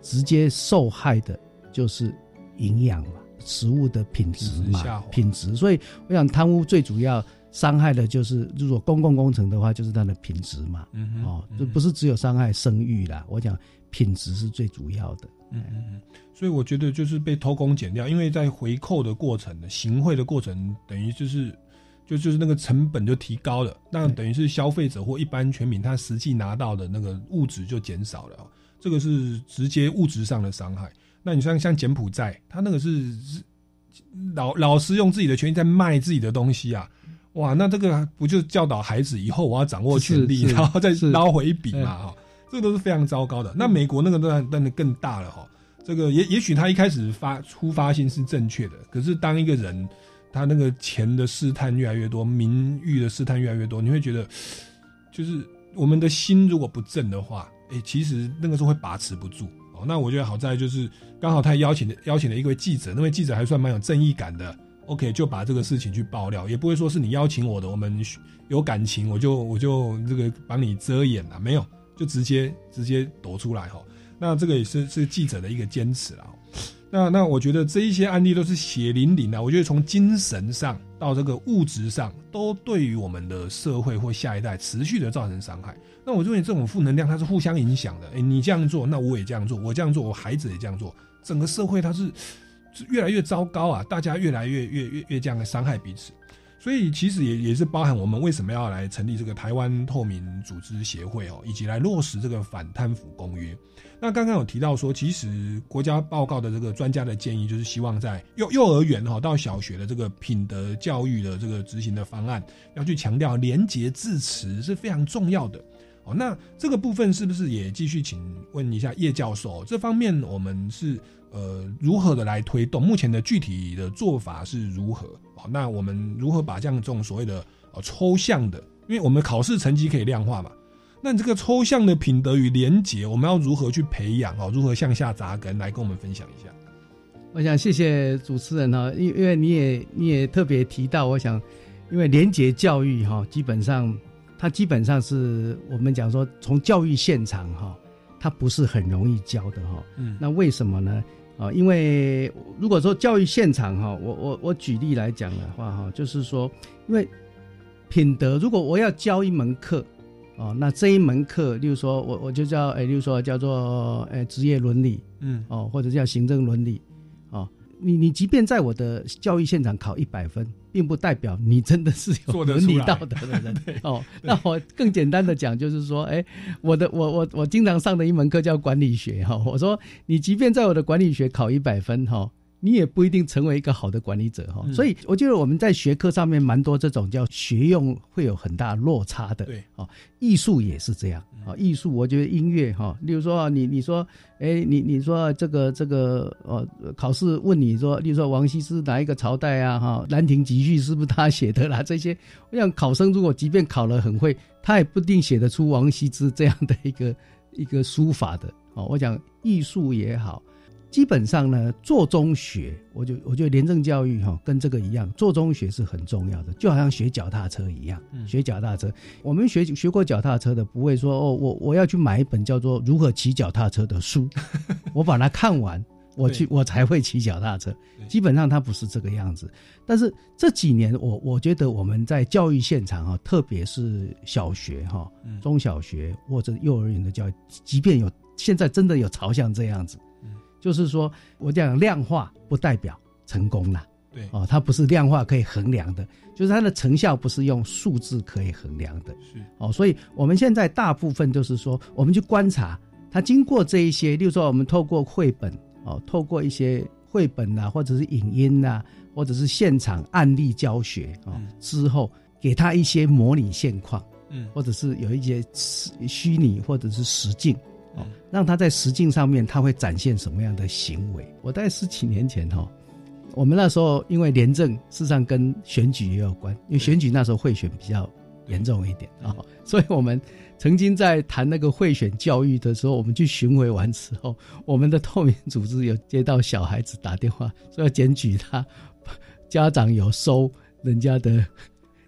直接受害的就是营养嘛，食物的品质嘛，品质。所以我想贪污最主要。伤害的就是，如果公共工程的话，就是它的品质嘛。嗯哼哦，这不是只有伤害声誉啦，我讲品质是最主要的。嗯嗯嗯，所以我觉得就是被偷工减料，因为在回扣的过程的行贿的过程，等于就是就就是那个成本就提高了，那等于是消费者或一般全民他实际拿到的那个物质就减少了，这个是直接物质上的伤害。那你像像柬埔寨，他那个是老老师用自己的权利在卖自己的东西啊。哇，那这个不就教导孩子以后我要掌握权力，然后再捞回一笔嘛？哈，这个都是非常糟糕的。那美国那个当然当然更大了哈。这个也也许他一开始发出发性是正确的，可是当一个人他那个钱的试探越来越多，名誉的试探越来越多，你会觉得，就是我们的心如果不正的话，哎、其实那个时候会把持不住哦。那我觉得好在就是刚好他邀请的邀请了一位记者，那位记者还算蛮有正义感的。OK，就把这个事情去爆料，也不会说是你邀请我的，我们有感情，我就我就这个帮你遮掩了，没有，就直接直接抖出来哈。那这个也是是记者的一个坚持啦。那那我觉得这一些案例都是血淋淋的，我觉得从精神上到这个物质上，都对于我们的社会或下一代持续的造成伤害。那我认为这种负能量它是互相影响的，哎，你这样做，那我也这样做，我这样做，我孩子也这样做，整个社会它是。越来越糟糕啊！大家越来越越越越这样伤害彼此，所以其实也也是包含我们为什么要来成立这个台湾透明组织协会哦，以及来落实这个反贪腐公约。那刚刚有提到说，其实国家报告的这个专家的建议，就是希望在幼幼儿园哈到小学的这个品德教育的这个执行的方案，要去强调廉洁自持是非常重要的。哦，那这个部分是不是也继续请问一下叶教授？这方面我们是呃如何的来推动？目前的具体的做法是如何？好，那我们如何把这样这种所谓的呃抽象的，因为我们考试成绩可以量化嘛，那你这个抽象的品德与廉洁，我们要如何去培养？哦，如何向下扎根？来跟我们分享一下。我想谢谢主持人哈，因因为你也你也特别提到，我想因为廉洁教育哈，基本上。它基本上是我们讲说，从教育现场哈，它不是很容易教的哈。嗯，那为什么呢？啊，因为如果说教育现场哈，我我我举例来讲的话哈，就是说，因为品德，如果我要教一门课，哦，那这一门课，例如说我我就叫，哎，例如说叫做，哎，职业伦理，嗯，哦，或者叫行政伦理，哦，你你即便在我的教育现场考一百分，并不代表你真的是有伦理道德的人 哦。那我更简单的讲，就是说，哎，我的我我我经常上的一门课叫管理学哈。我说，你即便在我的管理学考一百分哈。你也不一定成为一个好的管理者哈，嗯所以我觉得我们在学科上面蛮多这种叫学用会有很大落差的。对，哦，艺术也是这样啊。艺术，我觉得音乐哈，例如说你你说，哎，你你说这个这个呃，考试问你说，例如说王羲之哪一个朝代啊？哈，《兰亭集序》是不是他写的啦？这些，我想考生如果即便考了很会，他也不一定写得出王羲之这样的一个一个书法的。哦，我讲艺术也好。基本上呢，做中学，我就我觉得廉政教育哈、跟这个一样，做中学是很重要的，就好像学脚踏车一样，嗯。学脚踏车，我们学学过脚踏车的，不会说哦，我我要去买一本叫做《如何骑脚踏车》的书，我把它看完，我去我才会骑脚踏车。基本上它不是这个样子。但是这几年，我我觉得我们在教育现场哈、特别是小学哈、嗯。中小学或者幼儿园的教育，即便有现在真的有朝向这样子，就是说我讲量化不代表成功了。对哦，它不是量化可以衡量的，就是它的成效不是用数字可以衡量的。是哦，所以我们现在大部分就是说，我们去观察它经过这一些，例如说我们透过绘本哦，透过一些绘本呐、或者是影音呐、或者是现场案例教学哦、之后，给他一些模拟现况，嗯或者是有一些实虚拟或者是实境。让他在实境上面他会展现什么样的行为？我在十几年前哈、哦，我们那时候因为廉政事实上跟选举也有关，因为选举那时候贿选比较严重一点啊、哦，所以我们曾经在谈那个贿选教育的时候，我们去巡回完之后，我们的透明组织有接到小孩子打电话说要检举他，家长有收人家的。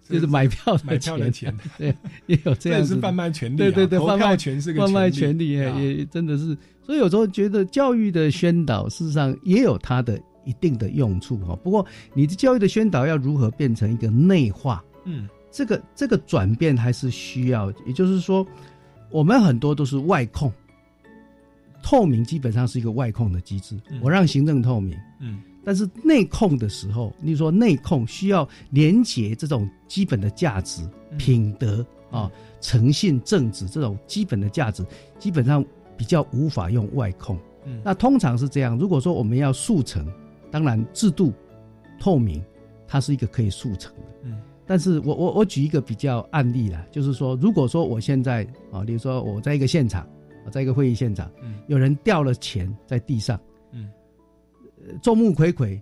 就是买票的买票的钱对，也有这样是贩卖权利啊对对对，贩卖权是个贩卖权利权利，啊也也真的是。所以有时候觉得教育的宣导，事实上也有它的一定的用处哈。不过你的教育的宣导要如何变成一个内化，嗯，这个这个转变还是需要，也就是说，我们很多都是外控，透明基本上是一个外控的机制，我让行政透明，嗯，但是内控的时候，例如说内控需要连结这种基本的价值、品德啊、诚信、正直这种基本的价值，基本上比较无法用外控。嗯那通常是这样，如果说我们要速成，当然制度透明，它是一个可以速成的。嗯，但是我我我举一个比较案例啦，就是说，如果说我现在啊，比如说我在一个现场，我在一个会议现场，嗯有人掉了钱在地上，众目睽睽，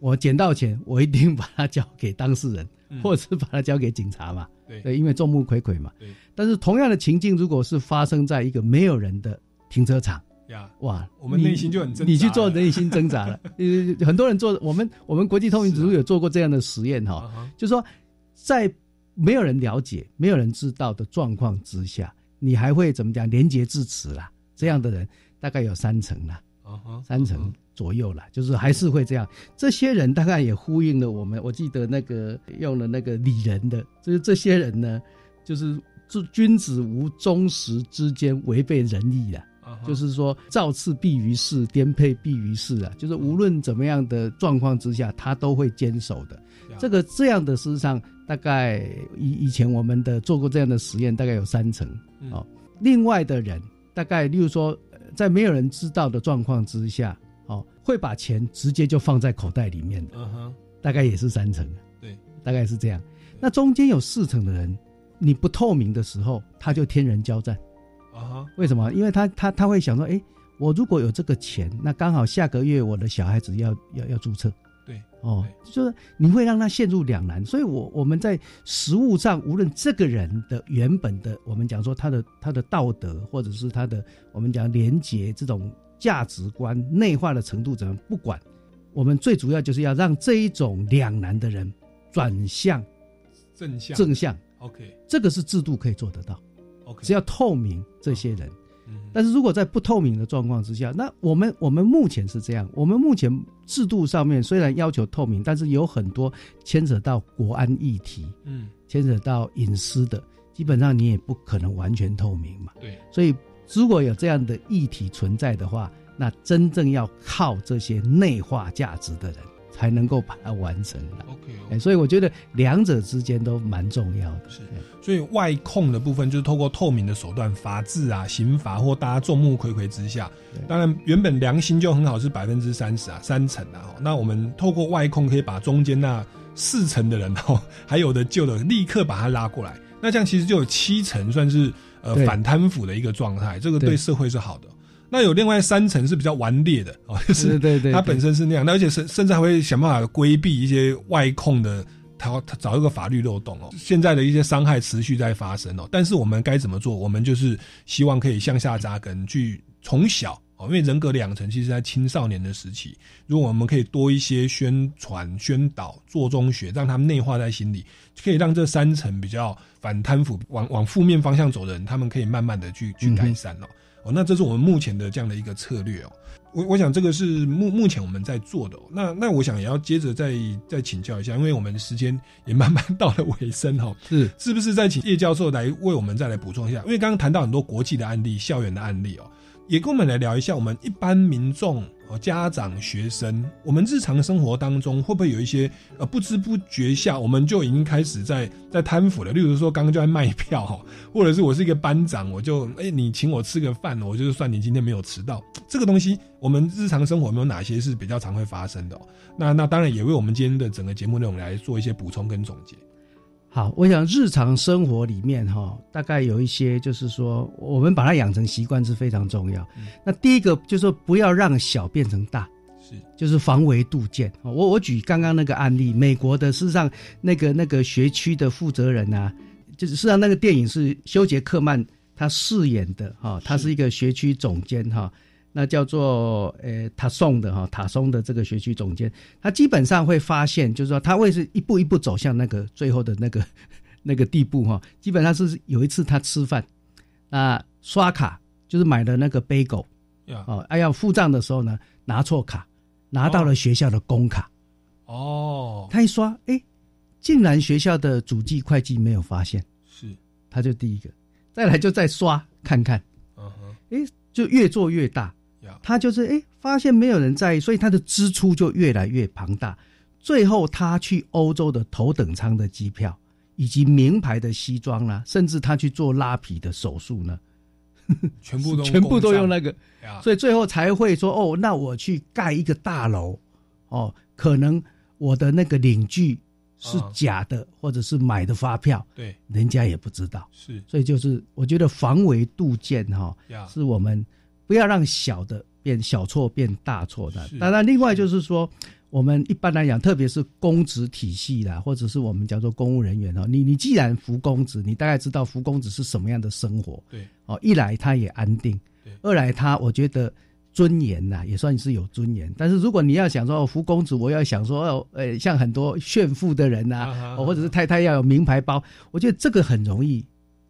我捡到钱，我一定把它交给当事人，嗯或者是把它交给警察嘛。对因为众目睽睽嘛。对。但是同样的情境，如果是发生在一个没有人的停车场，呀，哇，你我们内心就很挣扎你去做了内心挣扎了。呃，很多人做，我们我们国际透明指数有做过这样的实验哈、就是说在没有人了解、没有人知道的状况之下，你还会怎么讲？廉洁致辞啦，这样的人大概有三成啦。三成左右了，就是还是会这样。这些人大概也呼应了我们，我记得那个用了那个理人的，就是这些人呢，就是君君子无忠实之间违背仁义的。啊就是说，造次必于事，颠沛必于事啊。就是无论怎么样的状况之下，他都会坚守的。这个这样的事实上，大概以以前我们的做过这样的实验，大概有三成嗯哦。另外的人，大概例如说，呃在没有人知道的状况之下，哦，会把钱直接就放在口袋里面的，嗯哼，大概也是三成，对，大概是这样。那中间有四成的人，你不透明的时候，他就天人交战。啊哈，为什么？因为他他他会想说，哎，我如果有这个钱，那刚好下个月我的小孩子要要要注册，对，哦，就是你会让他陷入两难。所以我我们在实物上，无论这个人的原本的，我们讲说他的他的道德，或者是他的我们讲廉洁这种价值观内化的程度怎么，不管，我们最主要就是要让这一种两难的人转向正向正向。OK 这个是制度可以做得到。OK，只要透明这些人。嗯但是如果在不透明的状况之下，那我们我们目前是这样，我们目前制度上面虽然要求透明，但是有很多牵扯到国安议题，嗯，牵扯到隐私的，基本上你也不可能完全透明嘛。对，所以如果有这样的议题存在的话，那真正要靠这些内化价值的人，才能够把它完成的。OK，所以我觉得两者之间都蛮重要的。是，所以外控的部分就是透过透明的手段，法治啊、刑罚或大家众目睽睽之下，当然原本良心就很好，是百分之三十啊，三成啊。那我们透过外控可以把中间那四成的人哦，还有的旧的立刻把它拉过来，那这样其实就有七成算是呃反贪腐的一个状态，这个对对社会是好的。那有另外三层是比较顽劣的哦，就是对对对它本身是那样，那而且甚甚至还会想办法规避一些外控的，他他找一个法律漏洞哦。现在的一些伤害持续在发生哦，但是我们该怎么做？我们就是希望可以向下扎根，去从小哦，因为人格养成其实在青少年的时期，如果我们可以多一些宣传、宣导、做中学，让他们内化在心里，可以让这三层比较反贪腐、往往负面方向走的人，他们可以慢慢的去去改善哦。哦，那这是我们目前的这样的一个策略哦。我我想这个是目目前我们在做的、哦。那那我想也要接着再再请教一下，因为我们的时间也慢慢 到了尾声哈、哦。是是不是再请叶教授来为我们再来补充一下？因为刚刚谈到很多国际的案例、校园的案例哦，也跟我们来聊一下我们一般民众。哦，家长、学生，我们日常生活当中会不会有一些呃不知不觉下，我们就已经开始在在贪腐了？例如说，刚刚就在卖票哈，或者是我是一个班长，我就哎、你请我吃个饭，我就算你今天没有迟到。这个东西，我们日常生活有没有哪些是比较常会发生的、那那当然也为我们今天的整个节目内容来做一些补充跟总结。好，我想日常生活里面哈，大概有一些就是说，我们把它养成习惯是非常重要。嗯、那第一个就是说，不要让小变成大，是就是防微杜渐。我我举刚刚那个案例，美国的事实上那个那个学区的负责人啊，就是事实上那个电影是休杰克曼他饰演的哈，他是一个学区总监哈。那叫做呃塔松的哈塔松的这个学区总监，他基本上会发现，就是说他会是一步一步走向那个最后的那个 那个地步哈。基本上是有一次他吃饭，那刷卡就是买了那个杯狗，哦，哎要付账的时候呢拿错卡，拿到了学校的公卡，哦，他一刷，哎，竟然学校的主计会计没有发现，是，他就第一个，再来就再刷看看，嗯哼，哎，就越做越大。他就是哎，发现没有人在意，所以他的支出就越来越庞大。最后，他去欧洲的头等舱的机票，以及名牌的西装啦、啊，甚至他去做拉皮的手术呢，全部都 全部都用那个。所以最后才会说哦，那我去盖一个大楼，哦，可能我的那个领据是假的，啊、或者是买的发票，对，人家也不知道。是，所以就是我觉得防微杜渐哈、哦，是我们。不要让小的变小错变大错的。当然，另外就是说，我们一般来讲，特别是公职体系啦，或者是我们叫做公务人员哦，你你既然服公职，你大概知道服公职是什么样的生活。对，哦，一来他也安定，二来他我觉得尊严呐、也算是有尊严。但是如果你要想说服公职，我要想说哦，呃，像很多炫富的人呐、或者是太太要有名牌包，我觉得这个很容易，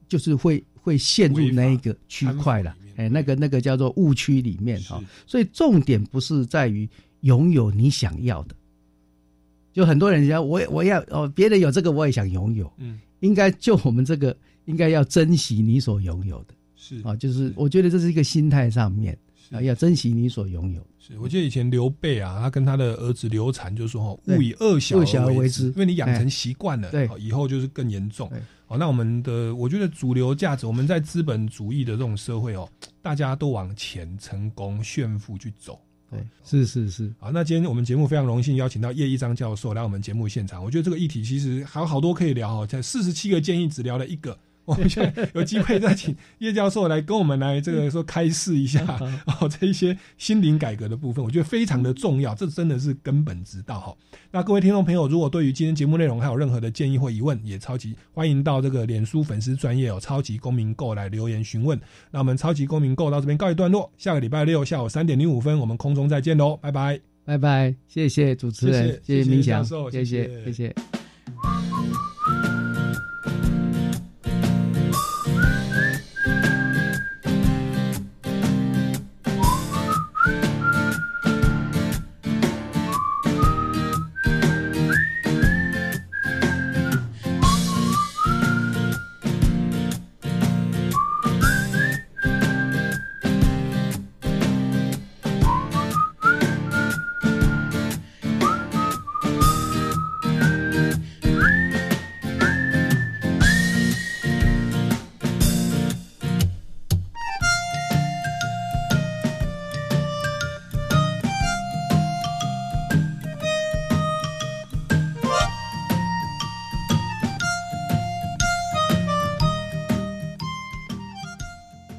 就是会会陷入那一个区块了。哎，那个那个叫做误区里面哈，所以重点不是在于拥有你想要的，就很多人讲我我要哦，别人有这个我也想拥有，嗯，应该就我们这个应该要珍惜你所拥有的，是。啊，就是我觉得这是一个心态上面啊，要珍惜你所拥有。是，我记得以前刘备啊，他跟他的儿子刘禅就说哈，勿以恶小恶小而为之，因为你养成习惯了，对，以后就是更严重。好，那我们的我觉得主流价值，我们在资本主义的这种社会哦，大家都往钱、成功、炫富去走。对，是是是。好，那今天我们节目非常荣幸邀请到叶一章教授来我们节目现场。我觉得这个议题其实还有好多可以聊哦，在四十七个建议只聊了一个。我们现在有机会再请叶教授来跟我们来这个说开示一下 哦，这一些心灵改革的部分，我觉得非常的重要，这真的是根本之道哈。那各位听众朋友，如果对于今天节目内容还有任何的建议或疑问，也超级欢迎到这个脸书粉丝专业哦，超级公民购来留言询问。那我们超级公民购到这边告一段落，下个礼拜六下午三点零五分，我们空中再见喽，拜拜，拜拜，谢谢主持人，谢谢明祥，谢谢，谢谢。